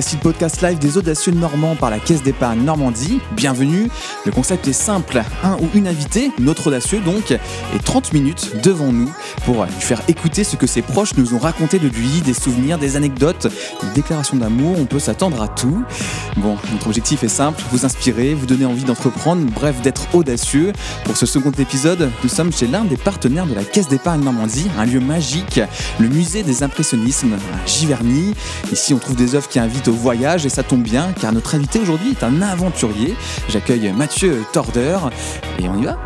voici le podcast live des audacieux normands par la Caisse d'épargne Normandie. Bienvenue. Le concept est simple. Un ou une invitée, notre audacieux donc, et 30 minutes devant nous pour lui faire écouter ce que ses proches nous ont raconté de lui, des souvenirs, des anecdotes, des déclarations d'amour. On peut s'attendre à tout. Bon, notre objectif est simple, vous inspirer, vous donner envie d'entreprendre, bref, d'être audacieux. Pour ce second épisode, nous sommes chez l'un des partenaires de la Caisse d'épargne Normandie, un lieu magique, le musée des impressionnismes à Giverny. Ici, on trouve des œuvres qui invitent voyage et ça tombe bien car notre invité aujourd'hui est un aventurier. J'accueille Mathieu Torder et on y va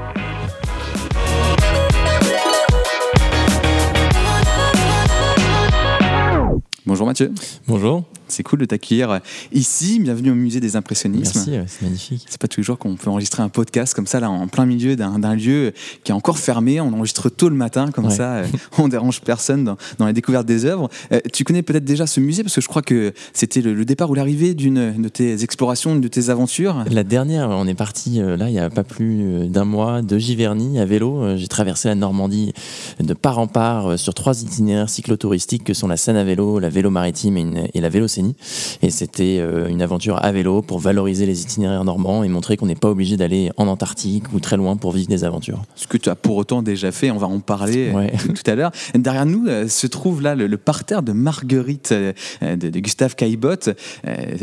Bonjour Mathieu. Bonjour. C'est cool de t'accueillir ici. Bienvenue au musée des impressionnismes. Merci, c'est magnifique. C'est pas tous les jours qu'on peut enregistrer un podcast comme ça, là, en plein milieu d'un lieu qui est encore fermé. On enregistre tôt le matin, comme ça, euh, on dérange personne dans, dans, la découverte des œuvres. Euh, tu connais peut-être déjà ce musée parce que je crois que c'était le, départ ou l'arrivée d'une de tes explorations, de tes aventures. La dernière, on est parti euh, là, il y a pas plus d'un mois de Giverny à vélo. J'ai traversé la Normandie de part en part sur trois itinéraires cyclotouristiques que sont la Seine à vélo, la vélo maritime et, et la Et c'était euh, une aventure à vélo pour valoriser les itinéraires normands et montrer qu'on n'est pas obligé d'aller en Antarctique ou très loin pour vivre des aventures. Ce que tu as pour autant déjà fait, on va en parler euh, tout à l'heure. Derrière nous euh, se trouve là le, parterre de Marguerite de, Gustave Caillebotte.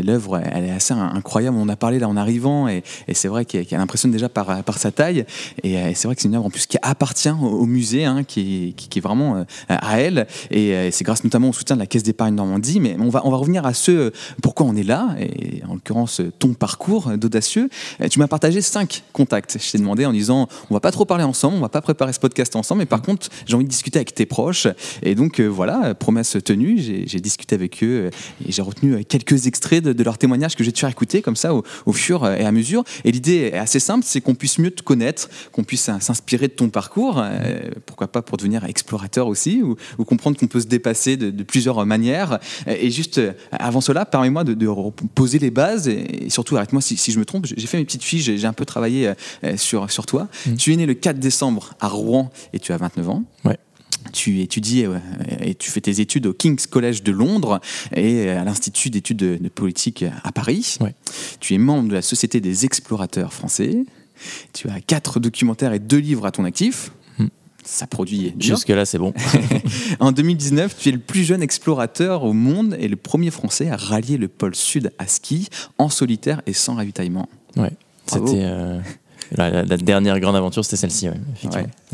L'œuvre, elle est assez incroyable. On en a parlé là en arrivant et, c'est vrai qu'elle impressionne déjà par, par sa taille. Et, c'est vrai que c'est une œuvre en plus qui appartient au, musée, hein, qui, qui, est vraiment à elle. Et c'est grâce notamment au soutien de la Caisse d'épargne Normandie. Mais on va, on va revenir à ce pourquoi on est là, et en l'occurrence ton parcours d'audacieux. Tu m'as partagé cinq contacts. Je t'ai demandé en disant on va pas trop parler ensemble, on va pas préparer ce podcast ensemble, mais par contre j'ai envie de discuter avec tes proches. Et donc euh, voilà, promesse tenue, j'ai discuté avec eux euh, et j'ai retenu quelques extraits de, leurs témoignages que je vais te faire écouter comme ça au, fur et à mesure. Et l'idée est assez simple, c'est qu'on puisse mieux te connaître, qu'on puisse s'inspirer de ton parcours, euh, pourquoi pas pour devenir explorateur aussi, ou, comprendre qu'on peut se dépasser de, de plusieurs manières. Et juste avant cela, permets-moi de, poser les bases et, surtout, arrête-moi si, je me trompe, j'ai fait mes petites fiches, j'ai un peu travaillé euh, euh, sur, sur toi. Mm. Tu es né le 4 décembre à Rouen et tu as 29 ans. Ouais tu étudies euh, et tu fais tes études au King's College de Londres et à l'Institut d'études de, politique à Paris. Ouais. Tu es membre de la Société des explorateurs français. Tu as quatre documentaires et deux livres à ton actif ça produit. Jusque-là, c'est bon. en 2019, tu es le plus jeune explorateur au monde et le premier Français à rallier le pôle Sud à ski en solitaire et sans ravitaillement. Ouais, c'était. Euh, la, dernière grande aventure, c'était celle-ci, ouais,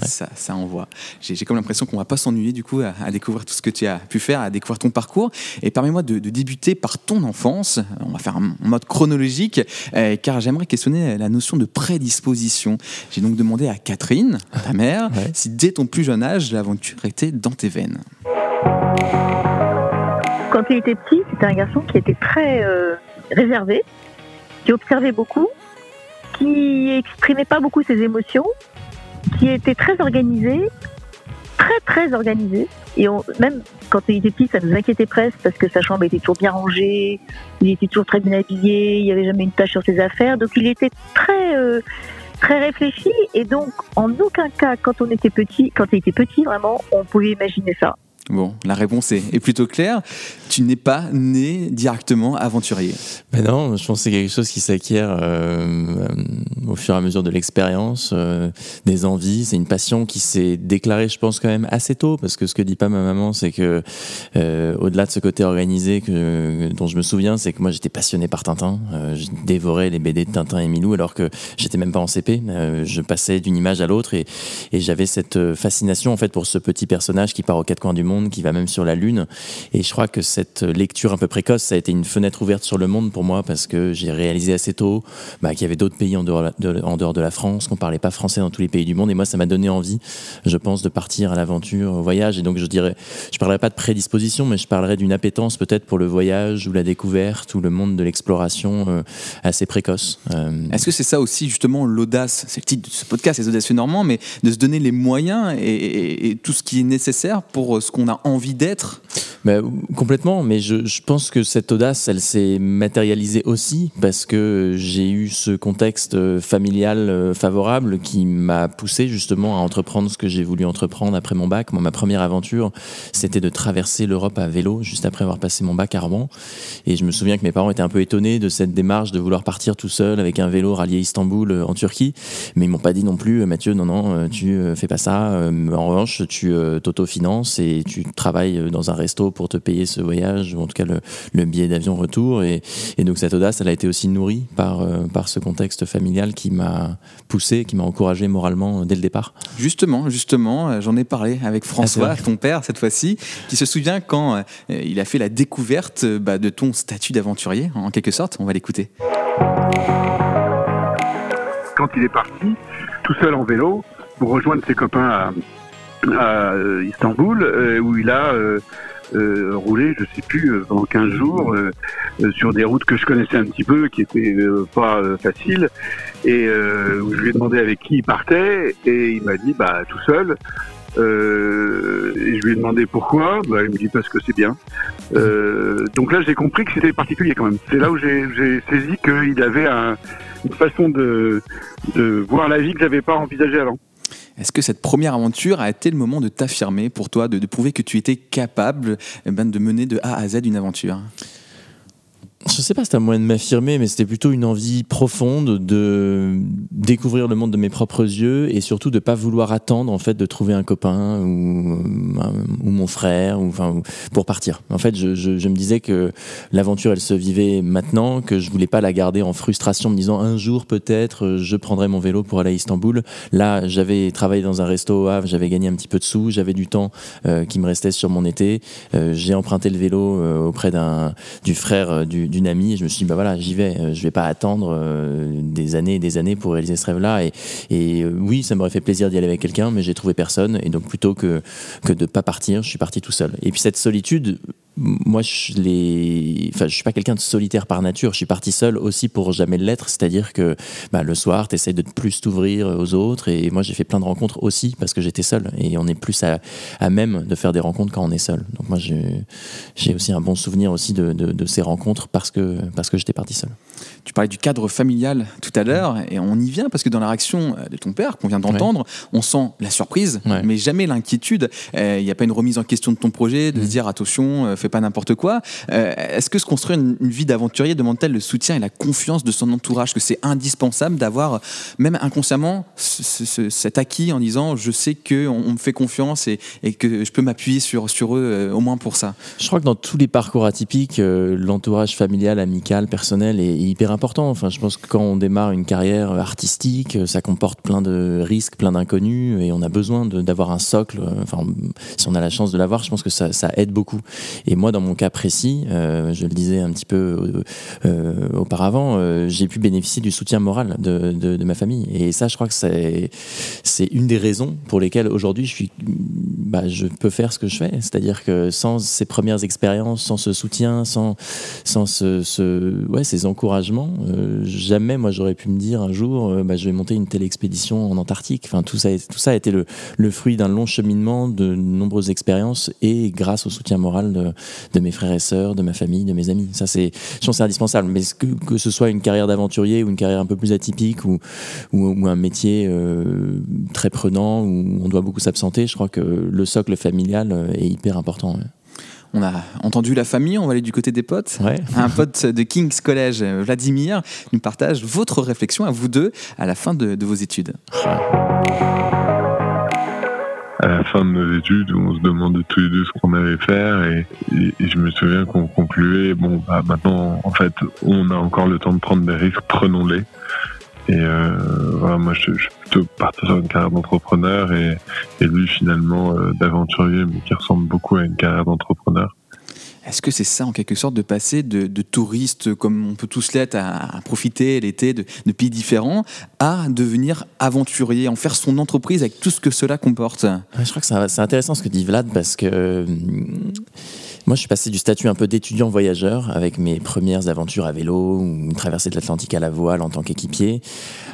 Ça, ça envoie. J'ai comme l'impression qu'on va pas s'ennuyer du coup à, découvrir tout ce que tu as pu faire, à découvrir ton parcours. Et permets-moi de, débuter par ton enfance. On va faire un mode chronologique, euh, car j'aimerais questionner la notion de prédisposition. J'ai donc demandé à Catherine, ta mère, si dès ton plus jeune âge, l'aventure était dans tes veines. Quand il était petit, c'était un garçon qui était très euh, réservé, qui observait beaucoup qui exprimait pas beaucoup ses émotions, qui était très organisé, très très organisé. Et même quand il était petit, ça nous inquiétait presque parce que sa chambre était toujours bien rangée, il était toujours très bien habillé, il n'y avait jamais une tâche sur ses affaires. Donc il était très euh, très réfléchi et donc en aucun cas quand on était petit, quand il était petit vraiment, on pouvait imaginer ça. Bon, la réponse est, plutôt claire. Tu n'es pas né directement aventurier. Mais non, je pense que c'est quelque chose qui s'acquiert euh, au fur et à mesure de l'expérience, euh, des envies. C'est une passion qui s'est déclarée, je pense, quand même assez tôt, parce que ce que dit pas ma maman, c'est que euh, au-delà de ce côté organisé dont je me souviens, c'est que moi j'étais passionné par Tintin. je dévorais les BD de Tintin et Milou, alors que j'étais même pas en CP. je passais d'une image à l'autre et, et j'avais cette fascination en fait pour ce petit personnage qui part aux quatre coins du monde qui va même sur la Lune. Et je crois que cette lecture un peu précoce, ça a été une fenêtre ouverte sur le monde pour moi parce que j'ai réalisé assez tôt bah, qu'il y avait d'autres pays en dehors, de, la France, qu'on parlait pas français dans tous les pays du monde. Et moi, ça m'a donné envie, je pense, de partir à l'aventure, au voyage. Et donc, je dirais, je parlerai pas de prédisposition, mais je parlerai d'une appétence peut-être pour le voyage ou la découverte ou le monde de l'exploration euh, assez précoce. Euh, Est-ce que c'est ça aussi, justement, l'audace C'est le titre de ce podcast, les audacieux normands, mais de se donner les moyens et, tout ce qui est nécessaire pour ce qu'on qu'on a envie d'être mais, Complètement, mais je, pense que cette audace, elle s'est matérialisée aussi parce que j'ai eu ce contexte familial favorable qui m'a poussé justement à entreprendre ce que j'ai voulu entreprendre après mon bac. Moi, ma première aventure, c'était de traverser l'Europe à vélo juste après avoir passé mon bac à Rouen. Et je me souviens que mes parents étaient un peu étonnés de cette démarche de vouloir partir tout seul avec un vélo rallié Istanbul euh, en Turquie. Mais ils m'ont pas dit non plus, euh, Mathieu, non, non, euh, tu fais pas ça. En revanche, tu t'autofinances et tu travailles dans un resto pour te payer ce voyage, ou en tout cas le, billet d'avion retour. Et, et, donc cette audace, elle a été aussi nourrie par, par ce contexte familial qui m'a poussé, qui m'a encouragé moralement dès le départ. Justement, justement, j'en ai parlé avec ah, François, ton père cette fois-ci, qui se souvient quand il a fait la découverte bah, de ton statut d'aventurier, en quelque sorte. On va l'écouter. Quand il est parti, tout seul en vélo, pour rejoindre ses copains à, Istanbul, euh, où il a euh, euh, roulé, je sais plus, pendant 15 jours, sur des routes que je connaissais un petit peu, qui étaient pas faciles, et je lui ai demandé avec qui il partait, et il m'a dit, bah, tout seul. Euh, et je lui ai demandé pourquoi. Bah, il me dit parce que c'est bien. Euh, donc là, j'ai compris que c'était particulier quand même. C'est là où j'ai saisi qu'il avait une façon de, de voir la vie que j'avais pas envisagée avant. Est-ce que cette première aventure a été le moment de t'affirmer pour toi, de, prouver que tu étais capable eh ben, de mener de A à Z une aventure? Je sais pas si c'était un moyen de m'affirmer, mais c'était plutôt une envie profonde de découvrir le monde de mes propres yeux et surtout de pas vouloir attendre en fait de trouver un copain ou, euh, ou mon frère ou enfin pour partir. En fait, je, je, je me disais que l'aventure elle se vivait maintenant, que je voulais pas la garder en frustration, me disant un jour peut-être je prendrai mon vélo pour aller à Istanbul. Là, j'avais travaillé dans un resto au Havre, j'avais gagné un petit peu de sous, j'avais du temps euh, qui me restait sur mon été. Euh, j'ai emprunté le vélo auprès d'un du frère du d'une amie et je me suis dit bah voilà j'y vais euh, je vais pas attendre euh, des années et des années pour réaliser ce rêve là et, et euh, oui ça m'aurait fait plaisir d'y aller avec quelqu'un mais j'ai trouvé personne. Et donc plutôt que que de pas partir je suis parti tout seul. Et puis cette solitude moi, je les, enfin, je suis pas quelqu'un de solitaire par nature. Je suis parti seul aussi pour jamais l'être. C'est-à-dire que bah, le soir, tu essaies de plus t'ouvrir aux autres. Et moi, j'ai fait plein de rencontres aussi parce que j'étais seul. Et on est plus à, même de faire des rencontres quand on est seul. Donc moi, j'ai aussi un bon souvenir aussi de, de, de, ces rencontres parce que, parce que j'étais parti seul. Tu parlais du cadre familial tout à l'heure et on y vient parce que dans la réaction de ton père qu'on vient d'entendre, on sent la surprise, mais jamais l'inquiétude. Il euh, n'y a pas une remise en question de ton projet, de se mm. dire attention, euh, fais pas n'importe quoi. Euh, est-ce que se construire une, vie d'aventurier demande-t-elle le soutien et la confiance de son entourage Que c'est indispensable d'avoir, même inconsciemment, cet acquis en disant je sais qu'on on me fait confiance et, que je peux m'appuyer sur, sur eux au moins pour ça? Je crois que dans tous les parcours atypiques, l'entourage familial, amical, personnel est hyper important. Enfin, je pense que quand on démarre une carrière artistique, ça comporte plein de risques, plein d'inconnus, et on a besoin d'avoir un socle. Enfin, si on a la chance de l'avoir, je pense que ça, aide beaucoup. Et moi, dans mon cas précis, euh, je le disais un petit peu euh, euh, auparavant, j'ai pu bénéficier du soutien moral de, ma famille. Et ça, je crois que c'est une des raisons pour lesquelles aujourd'hui je bah, je peux faire ce que je fais. C'est-à-dire que sans ces premières expériences, sans ce soutien, sans sans ce ouais, ces encouragements, jamais moi j'aurais pu me dire un jour, bah, je vais monter une telle expédition en Antarctique. Enfin, tout ça, tout ça a été le, fruit d'un long cheminement, de nombreuses expériences et grâce au soutien moral de, mes frères et sœurs, de ma famille, de mes amis. Ça, c'est, je pense, c'est indispensable. Mais que, ce soit une carrière d'aventurier ou une carrière un peu plus atypique ou, un métier euh, très prenant où on doit beaucoup s'absenter, je crois que le socle familial euh, est hyper important. On a entendu la famille, on va aller du côté des potes. Un pote de King's College, Vladimir, nous partage votre réflexion à vous deux à la fin de, de vos études. À la fin de nos études on se demandait tous les deux ce qu'on allait faire et, je me souviens qu'on concluait bon bah maintenant en fait on a encore le temps de prendre des risques prenons-les et euh, voilà moi je, je, suis plutôt parti sur une carrière d'entrepreneur et, et, lui finalement euh, d'aventurier mais qui ressemble beaucoup à une carrière d'entrepreneur. Est-ce que c'est ça, en quelque sorte, de passer de, de touriste, comme on peut tous l'être, à, profiter l'été de, de, pays différents, à devenir aventurier, en faire son entreprise avec tout ce que cela comporte? Je crois que c'est intéressant ce que dit Vlad, parce que euh, moi, je suis passé du statut un peu d'étudiant voyageur, avec mes premières aventures à vélo, ou une traversée de l'Atlantique à la voile en tant qu'équipier,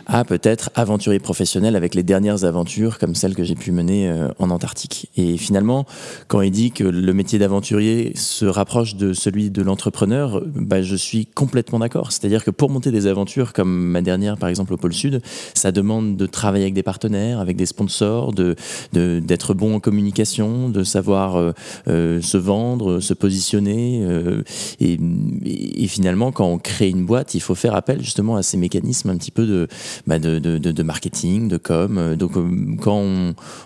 à peut-être aventurier professionnel avec les dernières aventures comme celles que j'ai pu mener euh, en Antarctique. Et finalement, quand il dit que le métier d'aventurier se rapproche de celui de l'entrepreneur, bah, je suis complètement d'accord. C'est-à-dire que pour monter des aventures comme ma dernière, par exemple, au pôle Sud, ça demande de travailler avec des partenaires, avec des sponsors, de, d'être bon en communication, de savoir euh, euh, se vendre, se positionner. et, et, finalement, quand on crée une boîte, il faut faire appel justement à ces mécanismes un petit peu de, bah, de, marketing, de com. Donc, euh, quand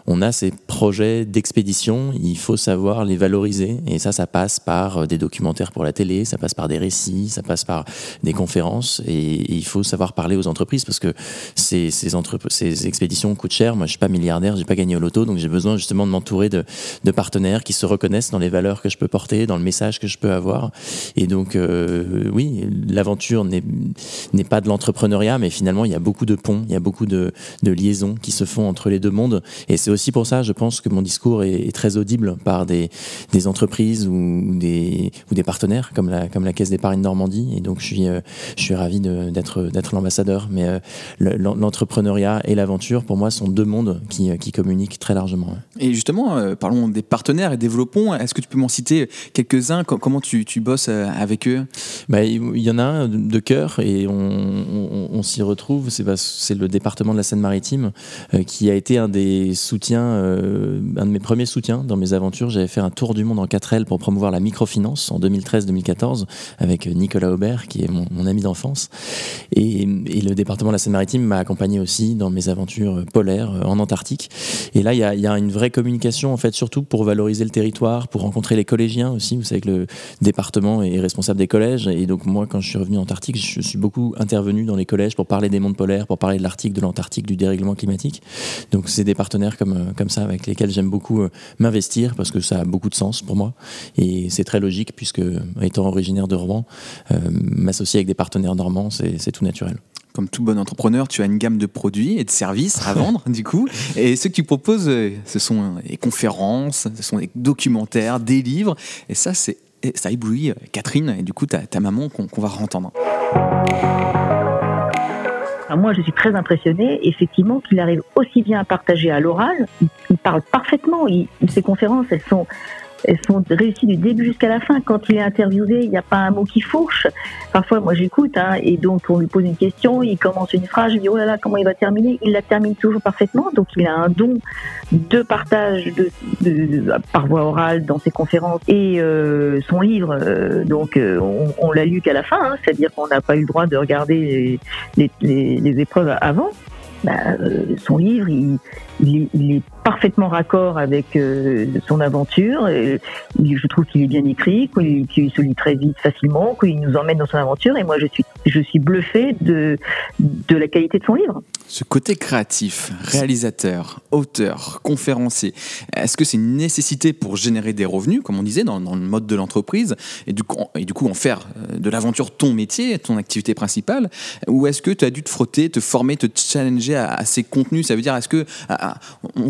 on, a ces projets d'expédition, il faut savoir les valoriser. Et ça, ça passe par euh, des documentaires pour la télé, ça passe par des récits, ça passe par des conférences. Et, il faut savoir parler aux entreprises parce que ces, ces, expéditions coûtent cher. Moi, je suis pas milliardaire, j'ai pas gagné au loto, donc j'ai besoin justement de m'entourer de, partenaires qui se reconnaissent dans les valeurs que je peux porter, dans le message que je peux avoir. Et donc, euh, oui, l'aventure n'est pas de l'entrepreneuriat, mais finalement, il y a beaucoup de ponts, il y a beaucoup de, de, liaisons qui se font entre les deux mondes. Et c'est aussi pour ça, je pense, que mon discours est, très audible par des, des, entreprises ou des, ou des partenaires comme la, comme la Caisse d'épargne Normandie. Et donc, je suis, euh, je suis ravi d'être l'ambassadeur. Mais euh, l'entrepreneuriat et l'aventure, pour moi, sont deux mondes qui, qui communiquent très largement. Et justement, parlons des partenaires et développons. Est-ce que tu peux m'en citer quelques-uns Comment tu, tu bosses avec eux? Bah, Il y en a un de cœur et on, on, s'y retrouve. C'est le département de la Seine-Maritime qui a été un des soutiens, un de mes premiers soutiens dans mes aventures. J'avais fait un tour du monde en 4L pour promouvoir la microfinance en 2013-2014 avec Nicolas Aubert, qui est mon, ami d'enfance. Et, le département de la Seine-Maritime m'a accompagné aussi dans mes aventures polaires euh, en Antarctique. Et là, il y a, une vraie communication, en fait, surtout pour valoriser le territoire, pour rencontrer les collégiens aussi. Vous savez que le département est responsable des collèges. Et donc, moi, quand je suis revenu en Antarctique, je suis beaucoup intervenu dans les collèges pour parler des mondes polaires, pour parler de l'Arctique, de l'Antarctique, du dérèglement climatique. Donc, c'est des partenaires comme, euh, comme ça avec lesquels j'aime beaucoup euh, m'investir parce que ça a beaucoup de sens pour moi. Et c'est très logique puisque, étant originaire de Rouen, euh, m'associer avec des partenaires normands, c'est tout naturel comme tout bon entrepreneur, tu as une gamme de produits et de services à vendre, du coup. Et ce que tu proposes, euh, ce sont des conférences, ce sont des documentaires, des livres. Et ça, c'est ça éblouit euh, Catherine et du coup ta, ta maman qu'on va entendre. Moi, je suis très impressionnée, effectivement, qu'il arrive aussi bien à partager à l'oral. Il, parle parfaitement. ses conférences, elles sont elles sont réussies du début jusqu'à la fin. Quand il est interviewé, il n'y a pas un mot qui fourche. Parfois, moi, j'écoute, hein, et donc on lui pose une question, il commence une phrase, je dis oh là là, comment il va terminer? Il la termine toujours parfaitement. Donc, il a un don de partage par voie orale dans ses conférences et euh, son livre. Euh, donc, euh, on, on l'a lu qu'à la fin, hein, c'est-à-dire qu'on n'a pas eu le droit de regarder les, épreuves avant. Bah, son livre, il, il, est parfaitement raccord avec euh, son aventure. Je trouve qu'il est bien écrit, qu'il se lit très vite, facilement, qu'il nous emmène dans son aventure. Et moi, je suis, je suis bluffé de, de la qualité de son livre. Ce côté créatif, réalisateur, auteur, conférencier, est-ce que c'est une nécessité pour générer des revenus, comme on disait, dans, le mode de l'entreprise, et, du coup, et du coup en faire euh, de l'aventure ton métier, ton activité principale Ou est-ce que tu as dû te frotter, te former, te challenger à ces contenus? Ça veut dire, est-ce que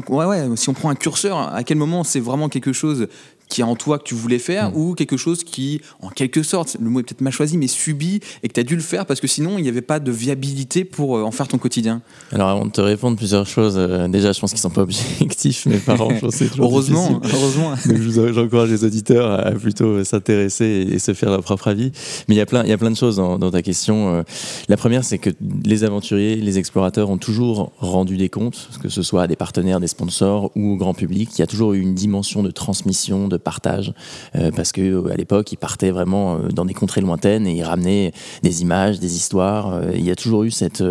ouais, ouais, si on prend un curseur, à quel moment c'est vraiment quelque chose qui est en toi que tu voulais faire mm. ou quelque chose qui, en quelque sorte, le mot est peut-être mal choisi, mais subi et que tu as dû le faire parce que sinon il n'y avait pas de viabilité pour euh, en faire ton quotidien Alors avant de te répondre plusieurs choses, euh, déjà je pense qu'ils sont pas objectifs, mes parents, je sais Heureusement, heureusement. j'encourage les auditeurs à plutôt s'intéresser et, se faire leur propre avis. Mais il y a plein, il y a plein de choses dans, ta question. Euh. La première, c'est que les aventuriers, les explorateurs ont toujours rendu des comptes, que ce soit à des partenaires, des sponsors ou au grand public. Il y a toujours eu une dimension de transmission, de partage, euh, parce que euh, à l'époque, ils partaient vraiment euh, dans des contrées lointaines et ils ramenaient des images, des histoires. il y a toujours eu cette,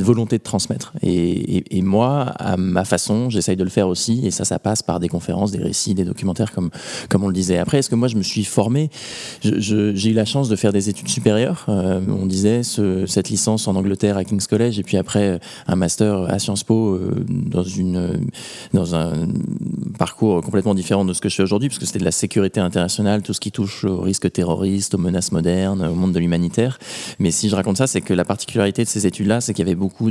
volonté de transmettre. Et, moi, à ma façon, j'essaye de le faire aussi, et ça, ça passe par des conférences, des récits, des documentaires, comme, on le disait. Après, est-ce que moi, je me suis formé? J'ai eu la chance de faire des études supérieures. on disait ce, cette licence en Angleterre à King's College, et puis après un master à Sciences Po dans, un parcours complètement différent de ce que je fais aujourd'hui, que c'était de la sécurité internationale, tout ce qui touche au risque terroriste, aux menaces modernes, au monde de l'humanitaire. Mais si je raconte ça, c'est que la particularité de ces études-là, c'est qu'il y avait beaucoup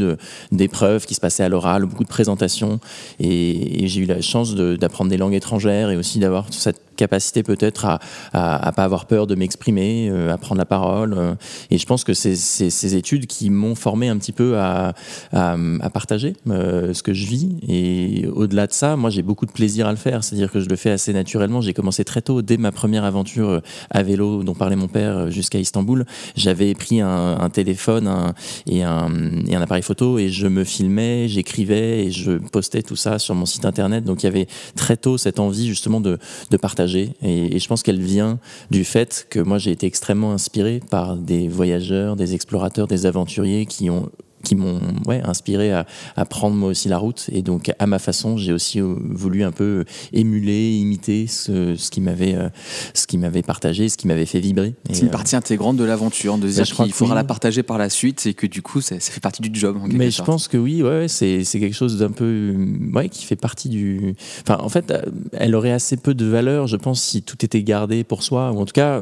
d'épreuves qui se passaient à l'oral, beaucoup de présentations, et, j'ai eu la chance d'apprendre des langues étrangères et aussi d'avoir cette capacité peut-être à, à, pas avoir peur de m'exprimer, euh, à prendre la parole. Et je pense que c'est ces études qui m'ont formé un petit peu à, à, partager euh, ce que je vis. Et au-delà de ça, moi j'ai beaucoup de plaisir à le faire. C'est-à-dire que je le fais assez naturellement. J'ai commencé très tôt, dès ma première aventure à vélo dont parlait mon père jusqu'à Istanbul. J'avais pris un, téléphone et, un, et appareil photo et je me filmais, j'écrivais et je postais tout ça sur mon site internet. Donc il y avait très tôt cette envie justement de, de partager et, je pense qu'elle vient du fait que moi j'ai été extrêmement inspiré par des voyageurs, des explorateurs, des aventuriers qui ont qui m'ont ouais, inspiré à, à, prendre moi aussi la route. Et donc, à ma façon, j'ai aussi euh, voulu un peu émuler, imiter ce, ce qui m'avait euh, ce qui m'avait partagé, ce qui m'avait fait vibrer. C'est une euh, partie intégrante de l'aventure, de dire qu'il faudra la partager par la suite et que du coup, ça, ça fait partie du job. Mais je pense que oui, ouais, c'est quelque chose d'un peu. Ouais, qui fait partie du. Enfin, en fait, elle aurait assez peu de valeur, je pense, si tout était gardé pour soi, ou en tout cas,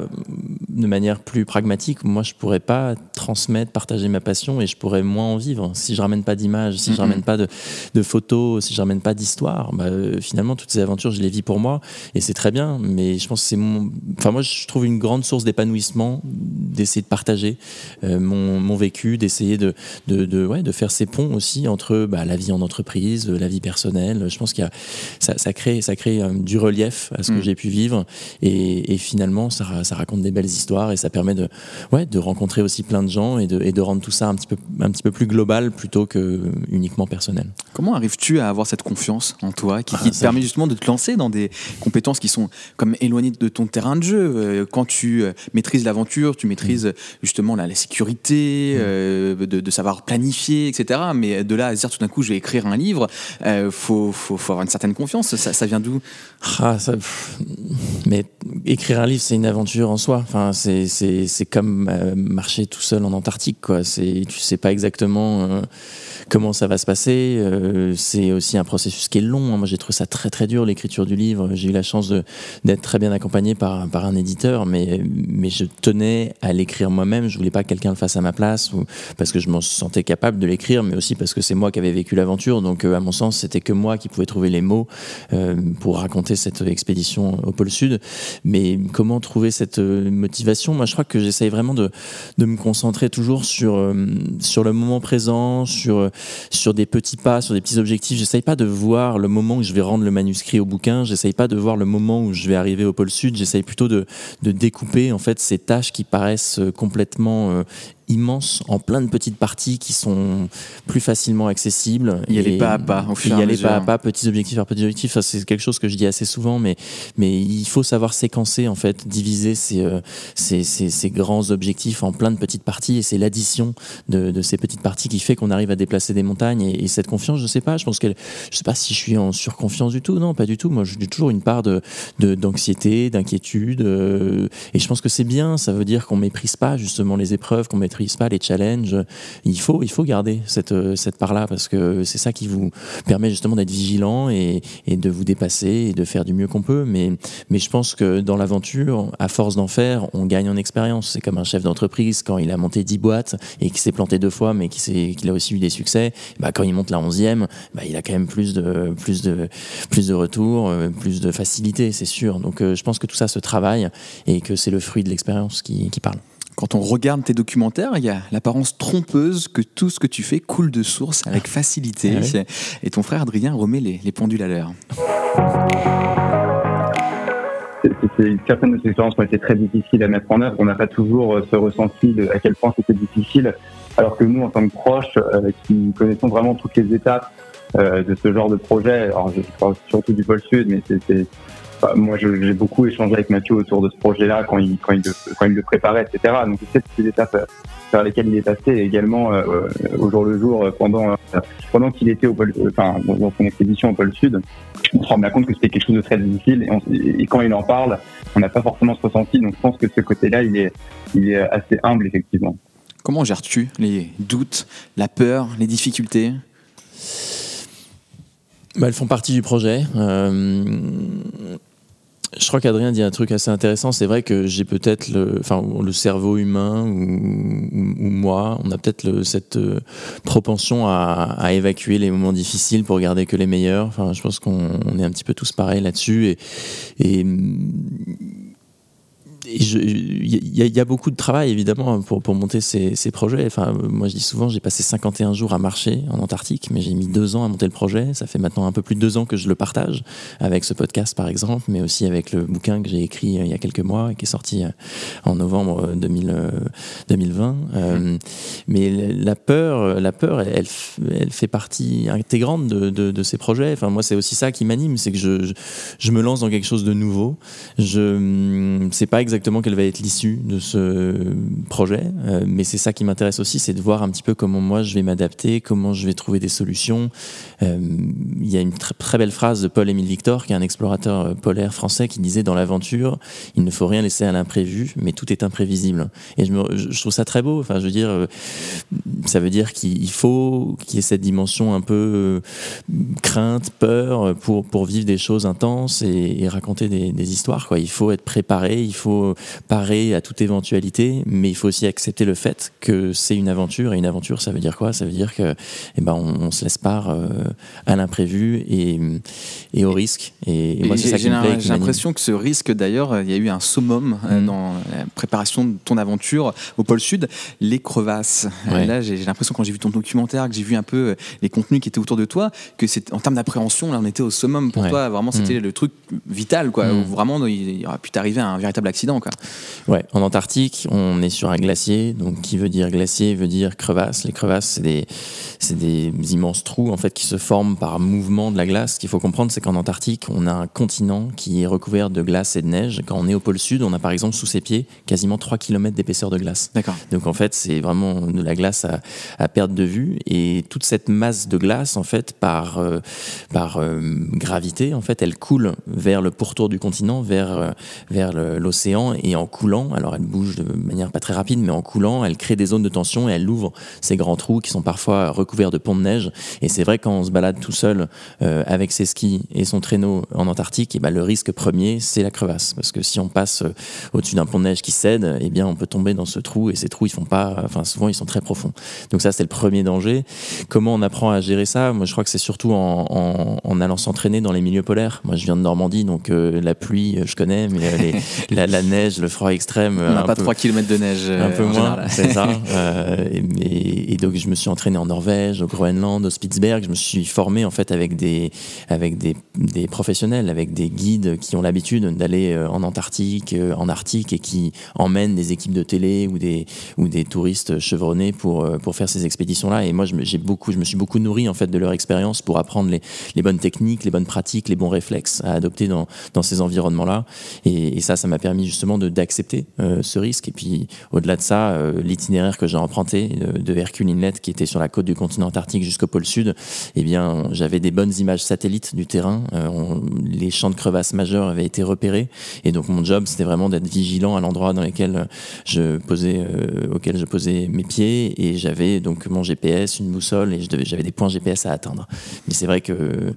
de manière plus pragmatique. Moi, je pourrais pas transmettre, partager ma passion et je pourrais moins en vivre. Si je ramène pas d'images, si je ramène pas de, de, photos, si je ramène pas d'histoire, bah, euh, finalement, toutes ces aventures, je les vis pour moi et c'est très bien. Mais je pense que c'est mon. Enfin, moi, je trouve une grande source d'épanouissement d'essayer de partager euh, mon, mon, vécu, d'essayer de, de, de, ouais, de faire ces ponts aussi entre bah, la vie en entreprise, la vie personnelle. Je pense qu'il y a, ça, ça, crée, ça crée euh, du relief à ce que mm. j'ai pu vivre et, et finalement, ça, ça, raconte des belles histoires et ça permet de, ouais, de rencontrer aussi plein de gens et de, et de rendre tout ça un petit peu, un petit peu plus plus global plutôt que uniquement personnel. Comment arrives-tu à avoir cette confiance en toi qui, ah, te permet justement de te lancer dans des compétences qui sont comme éloignées de ton terrain de jeu? Euh, Quand tu euh, maîtrises l'aventure, tu maîtrises mm. justement la, sécurité, mm. euh, de, savoir planifier, etc. Mais de là à dire tout d'un coup je vais écrire un livre, il faut, faut, faut, avoir une certaine confiance. Ça, ça vient d'où? Ah, ça, Mais écrire un livre, c'est une aventure en soi. Enfin, c'est comme marcher tout seul en Antarctique. Quoi. Tu sais pas exactement euh, comment ça va se passer. Euh, c'est aussi un processus qui est long. Hein. Moi, j'ai trouvé ça très très dur l'écriture du livre. J'ai eu la chance d'être très bien accompagné par, par un éditeur, mais, mais je tenais à l'écrire moi-même. Je voulais pas que quelqu'un le fasse à ma place, ou parce que je m'en sentais capable de l'écrire, mais aussi parce que c'est moi qui avais vécu l'aventure. Donc, euh, à mon sens, c'était que moi qui pouvais trouver les mots pour raconter cette expédition au pôle Sud. Mais comment trouver cette motivation? Moi, je crois que j'essaye vraiment de, de me concentrer toujours sur, sur le moment présent, sur, sur des petits pas, sur des petits objectifs. J'essaye pas de voir le moment où je vais rendre le manuscrit au bouquin. J'essaye pas de voir le moment où je vais arriver au pôle sud. J'essaye plutôt de, de découper en fait ces tâches qui paraissent complètement euh, immense en plein de petites parties qui sont plus facilement accessibles. Il y a pas à pas, au fur Il y a pas à pas, petits objectifs par petits objectifs. Ça, c'est quelque chose que je dis assez souvent, mais, mais il faut savoir séquencer, en fait, diviser ces, euh, ces, ces, ces, grands objectifs en plein de petites parties et c'est l'addition de, de, ces petites parties qui fait qu'on arrive à déplacer des montagnes et, cette confiance, je sais pas, je pense qu'elle, je sais pas si je suis en surconfiance du tout, non, pas du tout. Moi, j'ai toujours une part de, d'anxiété, d'inquiétude euh, et je pense que c'est bien, ça veut dire qu'on méprise pas justement les épreuves, qu'on pas les challenges. Il faut, il faut garder cette, cette part-là parce que c'est ça qui vous permet justement d'être vigilant et, de vous dépasser et de faire du mieux qu'on peut. Mais, mais je pense que dans l'aventure, à force d'en faire, on gagne en expérience. C'est comme un chef d'entreprise quand il a monté 10 boîtes et qui s'est planté deux fois, mais qui, qui a aussi eu des succès. Bah, quand il monte la 11e, bah, il a quand même plus de, plus de, plus de retours, euh, plus de facilité, c'est sûr. Donc euh, je pense que tout ça se travaille et que c'est le fruit de l'expérience qui, qui parle quand on regarde tes documentaires, il y a l'apparence trompeuse que tout ce que tu fais coule de source avec ah. facilité. Ah Et ton frère Adrien remet les, pendules à l'heure. Certaines de ces expériences ont été très difficiles à mettre en œuvre. On n'a pas toujours euh, ce ressenti de à quel point c'était difficile. Alors que nous, en tant que proches, euh, qui connaissons vraiment toutes les étapes euh, de ce genre de projet, alors je parle surtout du pôle sud, mais c'est bah, moi, j'ai beaucoup échangé avec Mathieu autour de ce projet-là quand il, quand, il, quand il le préparait, etc. Donc, c'est ces étapes euh, vers lesquelles il est passé également euh, euh, au jour le jour pendant pendant qu'il était au pôle, enfin dans son expédition au pôle Sud. On se rend bien compte que c'était quelque chose de très difficile et, et quand il en parle, on n'a pas forcément ce ressenti. Donc, je pense que ce côté-là, il est il est assez humble effectivement. Comment gères-tu les doutes, la peur, les difficultés? Bah, elles font partie du projet. Euh, Je crois qu'Adrien dit un truc assez intéressant. C'est vrai que j'ai peut-être le, enfin, le cerveau humain ou, moi, on a peut-être cette euh, propension à, à, évacuer les moments difficiles pour garder que les meilleurs. Enfin, je pense qu'on est un petit peu tous pareils là-dessus. Et, et il y, a beaucoup de travail évidemment pour, pour monter ces, ces, projets. Enfin, moi je dis souvent, j'ai passé 51 jours à marcher en Antarctique, mais j'ai mis deux ans à monter le projet. Ça fait maintenant un peu plus de deux ans que je le partage avec ce podcast par exemple, mais aussi avec le bouquin que j'ai écrit euh, il y a quelques mois et qui est sorti euh, en novembre 2000, 2020. Euh, mmh. mais la peur, la peur, elle, elle fait partie intégrante de, de, de, ces projets. Enfin, moi c'est aussi ça qui m'anime, c'est que je, je, je, me lance dans quelque chose de nouveau. Je, c'est pas exactement exactement quelle va être l'issue de ce projet, euh, mais c'est ça qui m'intéresse aussi, c'est de voir un petit peu comment moi je vais m'adapter, comment je vais trouver des solutions. Euh, il y a une très belle phrase de Paul-Émile Victor, qui est un explorateur euh, polaire français, qui disait dans l'aventure, il ne faut rien laisser à l'imprévu, mais tout est imprévisible. Et je, trouve ça très beau. Enfin, je veux dire, ça veut dire qu'il faut qu'il y ait cette dimension un peu crainte, peur, pour, pour vivre des choses intenses et, raconter des, histoires. Il faut être préparé, il faut parer à toute éventualité, mais il faut aussi accepter le fait que c'est une aventure. Et une aventure, ça veut dire quoi? Ça veut dire que, eh ben, on, se laisse part euh, à l'imprévu et, et, au risque. Et, moi, c'est ça J'ai l'impression que ce risque, d'ailleurs, il y a eu un summum euh, mm. dans la préparation de ton aventure au pôle Sud, les crevasses. Là, j'ai l'impression quand j'ai vu ton documentaire, que j'ai vu un peu euh, les contenus qui étaient autour de toi, que c'est en termes d'appréhension, là, on était au summum pour toi. Vraiment, c'était mm. le truc vital, quoi. Mm. vraiment, il, aurait pu t'arriver un véritable accident. Ouais, en Antarctique, on est sur un glacier. Donc, qui veut dire glacier veut dire crevasse. Les crevasses, c'est des, c'est des immenses trous en fait qui se forment par mouvement de la glace. Ce qu'il faut comprendre, c'est qu'en Antarctique, on a un continent qui est recouvert de glace et de neige. Quand on est au pôle sud, on a par exemple sous ses pieds quasiment 3 km d'épaisseur de glace. D'accord. Donc en fait, c'est vraiment de la glace à, à, perte de vue. Et toute cette masse de glace, en fait, par, euh, par euh, gravité, en fait, elle coule vers le pourtour du continent, vers, euh, vers l'océan et en coulant, alors elle bouge de manière pas très rapide, mais en coulant, elle crée des zones de tension et elle ouvre ces grands trous qui sont parfois recouverts de ponts de neige. Et c'est vrai quand on se balade tout seul euh, avec ses skis et son traîneau en Antarctique, et eh ben le risque premier c'est la crevasse, parce que si on passe euh, au-dessus d'un pont de neige qui cède, eh bien on peut tomber dans ce trou et ces trous ils font pas, enfin souvent ils sont très profonds. Donc ça c'est le premier danger. Comment on apprend à gérer ça? Moi je crois que c'est surtout en, allant s'entraîner dans les milieux polaires. Moi je viens de Normandie, donc euh, la pluie je connais, mais la, la neige le froid extrême. On n'a pas 3 km de neige. Un peu moins, c'est ça. Euh, et, donc, je me suis entraîné en Norvège, au Groenland, au Spitzberg. Je me suis formé en fait avec des, avec des, des professionnels, avec des guides qui ont l'habitude d'aller euh, en Antarctique, euh, en Arctique et qui emmènent des équipes de télé ou des, ou des touristes chevronnés pour, pour faire ces expéditions-là. Et moi, je beaucoup, je me suis beaucoup nourri en fait de leur expérience pour apprendre les, les bonnes techniques, les bonnes pratiques, les bons réflexes à adopter dans, dans ces environnements-là. Et, et ça, ça m'a permis justement d'accepter euh, ce risque. Et puis, au-delà de ça, euh, l'itinéraire que j'ai emprunté de, Hercule Inlet, qui était sur la côte du continent antarctique jusqu'au pôle sud, eh bien, j'avais des bonnes images satellites du terrain. Euh, les champs de crevasses majeurs avaient été repérés. Et donc, mon job, c'était vraiment d'être vigilant à l'endroit dans lequel je posais, auquel je posais mes pieds. Et j'avais donc mon GPS, une boussole, et j'avais des points GPS à atteindre. Mais c'est vrai que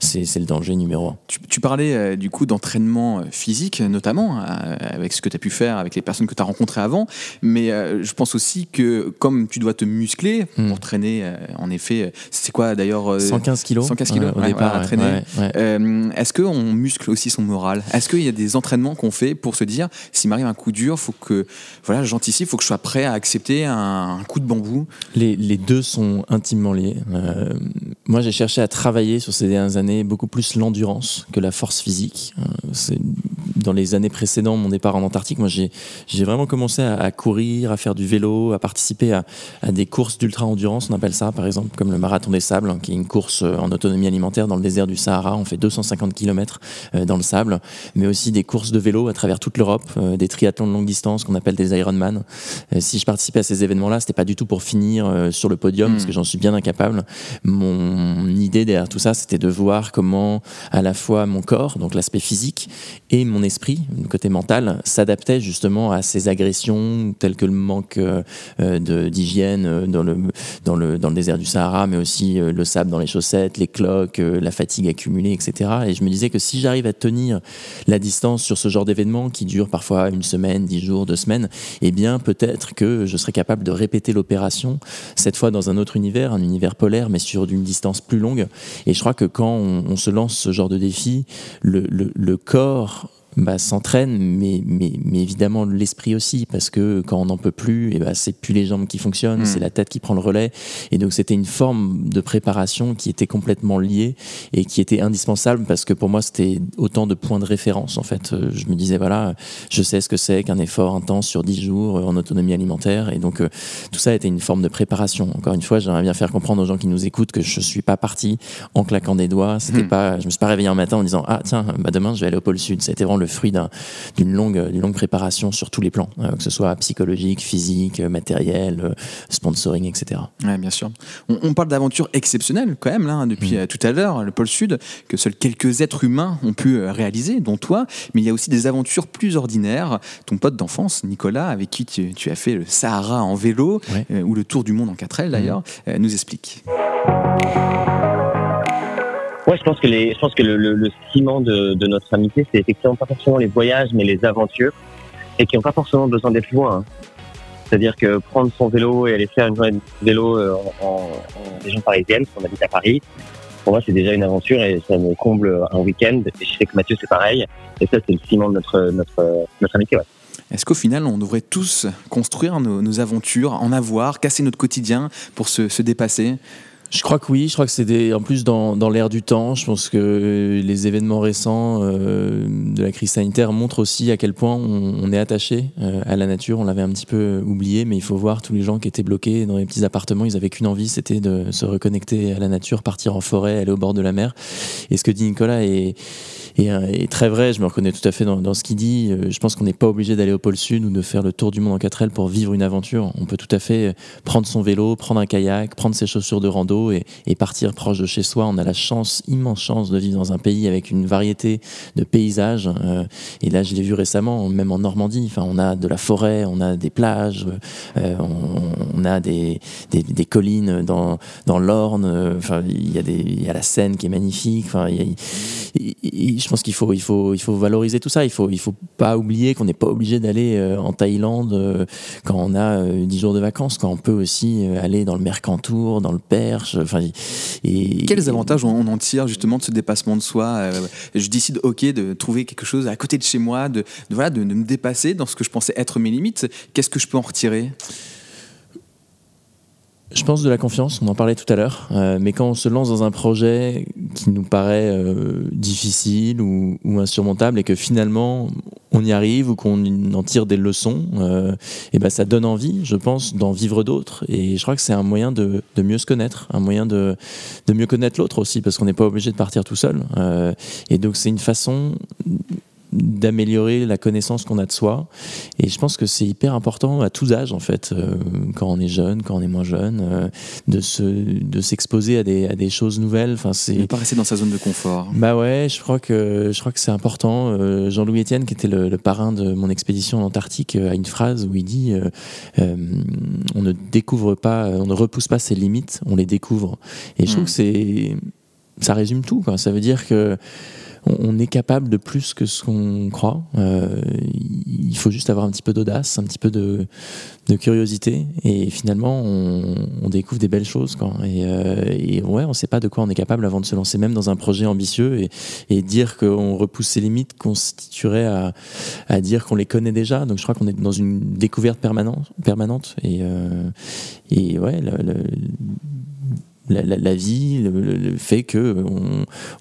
c'est le danger numéro un. Tu, tu parlais du coup d'entraînement physique, notamment avec ce que tu as pu faire, avec les personnes que tu as rencontrées avant. Mais euh, je pense aussi que comme tu dois te muscler pour hmm. traîner, euh, en effet, euh, c'est quoi d'ailleurs 115 kilos 115 kilos au départ. à traîner. Est-ce qu'on muscle aussi son moral? Est-ce qu'il y a des entraînements qu'on fait pour se dire s'il m'arrive un coup dur, faut que voilà, j'anticipe, faut que je sois prêt à accepter un, coup de bambou? Les, les, deux sont intimement liés. moi, j'ai cherché à travailler sur ces dernières années beaucoup plus l'endurance que la force physique. dans les années précédentes, mon départ en Antarctique, moi j'ai vraiment commencé à, courir, à faire du vélo, à participer à, à des courses d'ultra-endurance, on appelle ça par exemple, comme le Marathon des Sables, hein, qui est une course euh, en autonomie alimentaire dans le désert du Sahara. On fait 250 km euh, dans le sable, mais aussi des courses de vélo à travers toute l'Europe, euh, des triathlons de longue distance qu'on appelle des Ironman. si je participais à ces événements-là, c'était pas du tout pour finir sur le podium, parce hmm. que j'en suis bien incapable. Mon idée derrière tout ça, c'était de voir comment à la fois mon corps, donc l'aspect physique, et mon esprit, le côté mental, s'adaptait justement à ces agressions telles que le manque d'hygiène dans le, dans, le, dans le désert du Sahara, mais aussi le sable dans les chaussettes, les cloques, la fatigue accumulée, etc. Et je me disais que si j'arrive à tenir la distance sur ce genre d'événement qui dure parfois une semaine, dix jours, deux semaines, eh bien peut-être que je serais capable de répéter l'opération, cette fois dans un autre univers, un univers polaire, mais sur une distance plus longue. Et je crois que quand on, se lance ce genre de défi, le, le corps bah, s'entraîne, mais, mais, mais, évidemment l'esprit aussi, parce que quand on n'en peut plus, et bah, c'est plus les jambes qui fonctionnent, hmm. c'est la tête qui prend le relais. Et donc c'était une forme de préparation qui était complètement liée et qui était indispensable parce que pour moi c'était autant de points de référence en fait. Euh, je me disais voilà, je sais ce que c'est qu'un effort intense sur 10 jours euh, en autonomie alimentaire et donc euh, tout ça était une forme de préparation. Encore une fois, j'aimerais bien faire comprendre aux gens qui nous écoutent que je suis pas parti en claquant des doigts. C'était hmm. pas, je me suis pas réveillé un matin en disant ah tiens bah demain je vais aller au pôle sud. C'était vraiment le fruit d'une longue, longue préparation sur tous les plans, euh, que ce soit psychologique, physique, matériel, euh, sponsoring, etc. Ouais, bien sûr. On, parle d'aventures exceptionnelles quand même, là, hein, depuis mm. euh, tout à l'heure, le pôle Sud, que seuls quelques êtres humains ont pu réaliser, dont toi, mais il y a aussi des aventures plus ordinaires. Ton pote d'enfance, Nicolas, avec qui tu, as fait le Sahara en vélo, ou le tour du monde en 4L d'ailleurs, mm. nous explique. Ouais, je pense que les, je pense que le, le, ciment de, de, notre amitié, c'est effectivement pas forcément les voyages, mais les aventures, et qui n'ont pas forcément besoin d'être loin. Hein. C'est-à-dire que prendre son vélo et aller faire une journée de vélo euh, en, en, région parisienne, on habite à Paris, pour moi, c'est déjà une aventure et ça me comble un week-end. Et je sais que Mathieu, c'est pareil. Et ça, c'est le ciment de notre, notre, notre amitié. Ouais. Est-ce qu'au final, on devrait tous construire nos, nos, aventures, en avoir, casser notre quotidien pour se, se dépasser? Je crois que oui, je crois que c'est en plus dans, dans l'air du temps. Je pense que les événements récents euh, de la crise sanitaire montrent aussi à quel point on, est attaché euh, à la nature. On l'avait un petit peu oublié, mais il faut voir tous les gens qui étaient bloqués dans les petits appartements. Ils avaient qu'une envie, c'était de se reconnecter à la nature, partir en forêt, aller au bord de la mer. Et ce que dit Nicolas est très vrai, je me reconnais tout à fait dans, ce qu'il dit. Euh, je pense qu'on n'est pas obligé d'aller au pôle sud ou de faire le tour du monde en 4L pour vivre une aventure. On peut tout à fait euh, prendre son vélo, prendre un kayak, prendre ses chaussures de rando et, partir proche de chez soi. On a la chance, immense chance de vivre dans un pays avec une variété de paysages. Euh, et là, je l'ai vu récemment, même en Normandie. Enfin, on a de la forêt, on a des plages, on, a des, des, collines dans, dans l'Orne. Enfin, il y, a y a la Seine qui est magnifique. Enfin, je pense qu'il faut, il faut, il faut valoriser tout ça. Il faut, il faut pas oublier qu'on n'est pas obligé d'aller euh, en Thaïlande euh, quand on a 10 euh, jours de vacances, quand on peut aussi aller dans le Mercantour, dans le Perche. Quels avantages on en tire justement de ce dépassement de soi Je décide, ok, de trouver quelque chose à côté de chez moi, de, voilà, de me dépasser dans ce que je pensais être mes limites. Qu'est-ce que je peux en retirer? Je pense de la confiance, on en parlait tout à l'heure, euh, mais quand on se lance dans un projet qui nous paraît euh, difficile ou, insurmontable et que finalement on y arrive ou qu'on en tire des leçons, euh, et ben ça donne envie, je pense, d'en vivre d'autres. Et je crois que c'est un moyen de, mieux se connaître, un moyen de, de mieux connaître l'autre aussi, parce qu'on n'est pas obligé de partir tout seul. et donc c'est une façon d'améliorer la connaissance qu'on a de soi. Et je pense que c'est hyper important à tous âges, en fait, euh, quand on est jeune, quand on est moins jeune, euh, de, se, de s'exposer à des, à des choses nouvelles. Enfin, c'est... Ne pas rester dans sa zone de confort. Bah ouais, je crois que, je crois que c'est important. Euh, Jean-Louis Etienne, qui était le, le, parrain de mon expédition en Antarctique, a une phrase où il dit On ne découvre pas, on ne repousse pas ses limites, on les découvre. Et je trouve hmm. que c'est. Ça résume tout. Quoi. Ça veut dire que on, est capable de plus que ce qu'on croit. Euh, il faut juste avoir un petit peu d'audace, un petit peu de, curiosité, et finalement, on, découvre des belles choses. Quoi. Euh, et, ouais, on ne sait pas de quoi on est capable avant de se lancer même dans un projet ambitieux, et, dire qu'on repousse ses limites constituerait à, dire qu'on les connaît déjà. Donc je crois qu'on est dans une découverte permanente, permanente et, euh, et ouais, la, vie le, fait que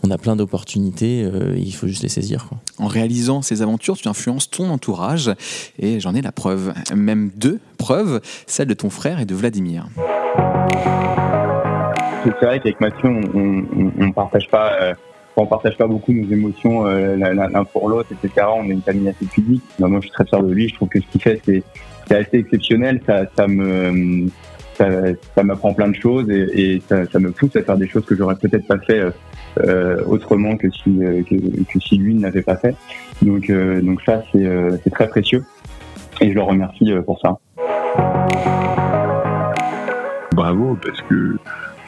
on, a plein d'opportunités, euh, il faut juste les saisir. En réalisant ces aventures, tu influences ton entourage et j'en ai la preuve, même deux preuves, celle de ton frère et de Vladimir. C'est vrai qu'avec Mathieu, on ne partage pas. Euh, on partage pas beaucoup nos émotions euh, l'un pour l'autre, etc. On est une famille assez pudique. moi, je suis très fier de lui. Je trouve que ce qu'il fait, c'est assez exceptionnel. Ça, ça me ça, m'apprend plein de choses et, ça, me pousse à faire des choses que j'aurais peut-être pas fait autrement que si si lui n'avait pas fait. Donc donc ça c'est très précieux et je le remercie pour ça. Bravo parce que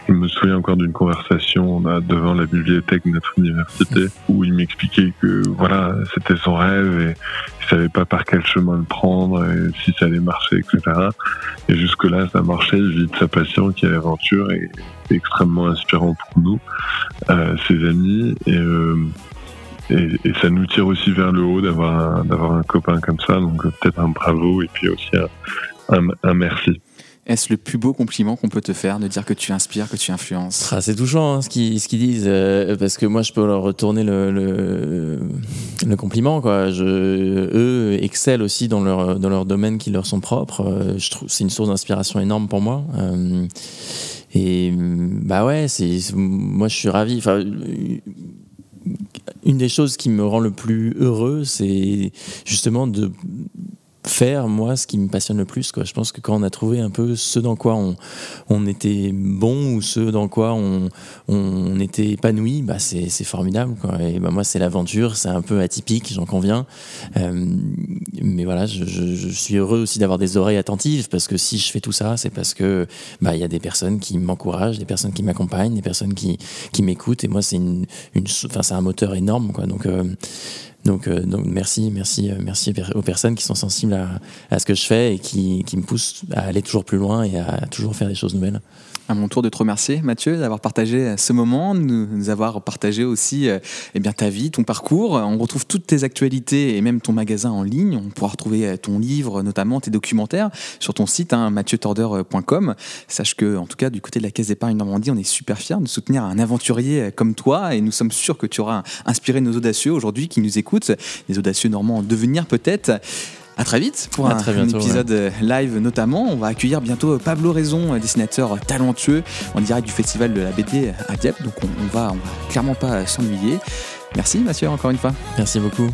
je me souviens encore d'une conversation devant la bibliothèque de notre université où il m'expliquait que voilà, c'était son rêve et il savait pas par quel chemin le prendre et si ça allait marcher, etc. Et jusque-là, ça marchait. Il vit de sa passion qui est l'aventure et c'est extrêmement inspirant pour nous, euh, ses amis. Euh, et, et, ça nous tire aussi vers le haut d'avoir un, d'avoir un copain comme ça. Donc peut-être un bravo et puis aussi un, un merci. Est-ce le plus beau compliment qu'on peut te faire de dire que tu inspires, que tu influences? Ah, C'est touchant hein, ce qu'ils disent, euh, parce que moi je peux leur retourner le, compliment. Eux excellent aussi dans leur, dans leur domaine qui leur sont propres. Euh, c'est une source d'inspiration énorme pour moi. Euh, et bah ouais, moi je suis ravi. Une des choses qui me rend le plus heureux, c'est justement de faire, moi, ce qui me passionne le plus. Quoi. Je pense que quand on a trouvé un peu ce dans quoi on, on était bon ou ce dans quoi on, on était épanoui, bah c'est, formidable. Quoi. Et bah moi, c'est l'aventure, c'est un peu atypique, j'en conviens. Euh, mais voilà, je, je, suis heureux aussi d'avoir des oreilles attentives parce que si je fais tout ça, c'est parce que bah, il y a des personnes qui m'encouragent, des personnes qui m'accompagnent, des personnes qui, qui m'écoutent. Et moi, c'est une, une, c'est un moteur énorme. Quoi. Donc, euh, donc, euh, donc merci, merci, euh, merci aux personnes qui sont sensibles à, à ce que je fais et qui, qui, me poussent à aller toujours plus loin et à toujours faire des choses nouvelles à mon tour de te remercier, Mathieu, d'avoir partagé ce moment, de nous avoir partagé aussi euh, eh bien, ta vie, ton parcours. On retrouve toutes tes actualités et même ton magasin en ligne. On pourra retrouver euh, ton livre, notamment tes documentaires, sur ton site, hein, mathieutorder.com. Sache que, en tout cas, du côté de la Caisse d'épargne Normandie, on est super fiers de soutenir un aventurier euh, comme toi et nous sommes sûrs que tu auras inspiré nos audacieux aujourd'hui qui nous écoutent, les audacieux normands en devenir peut-être. À très vite pour un, épisode euh, live notamment. On va accueillir bientôt Pablo Raison, dessinateur talentueux, en direct du festival de la BD à Dieppe. Donc on, va, on va clairement pas s'ennuyer. Merci Mathieu encore une fois. Merci beaucoup.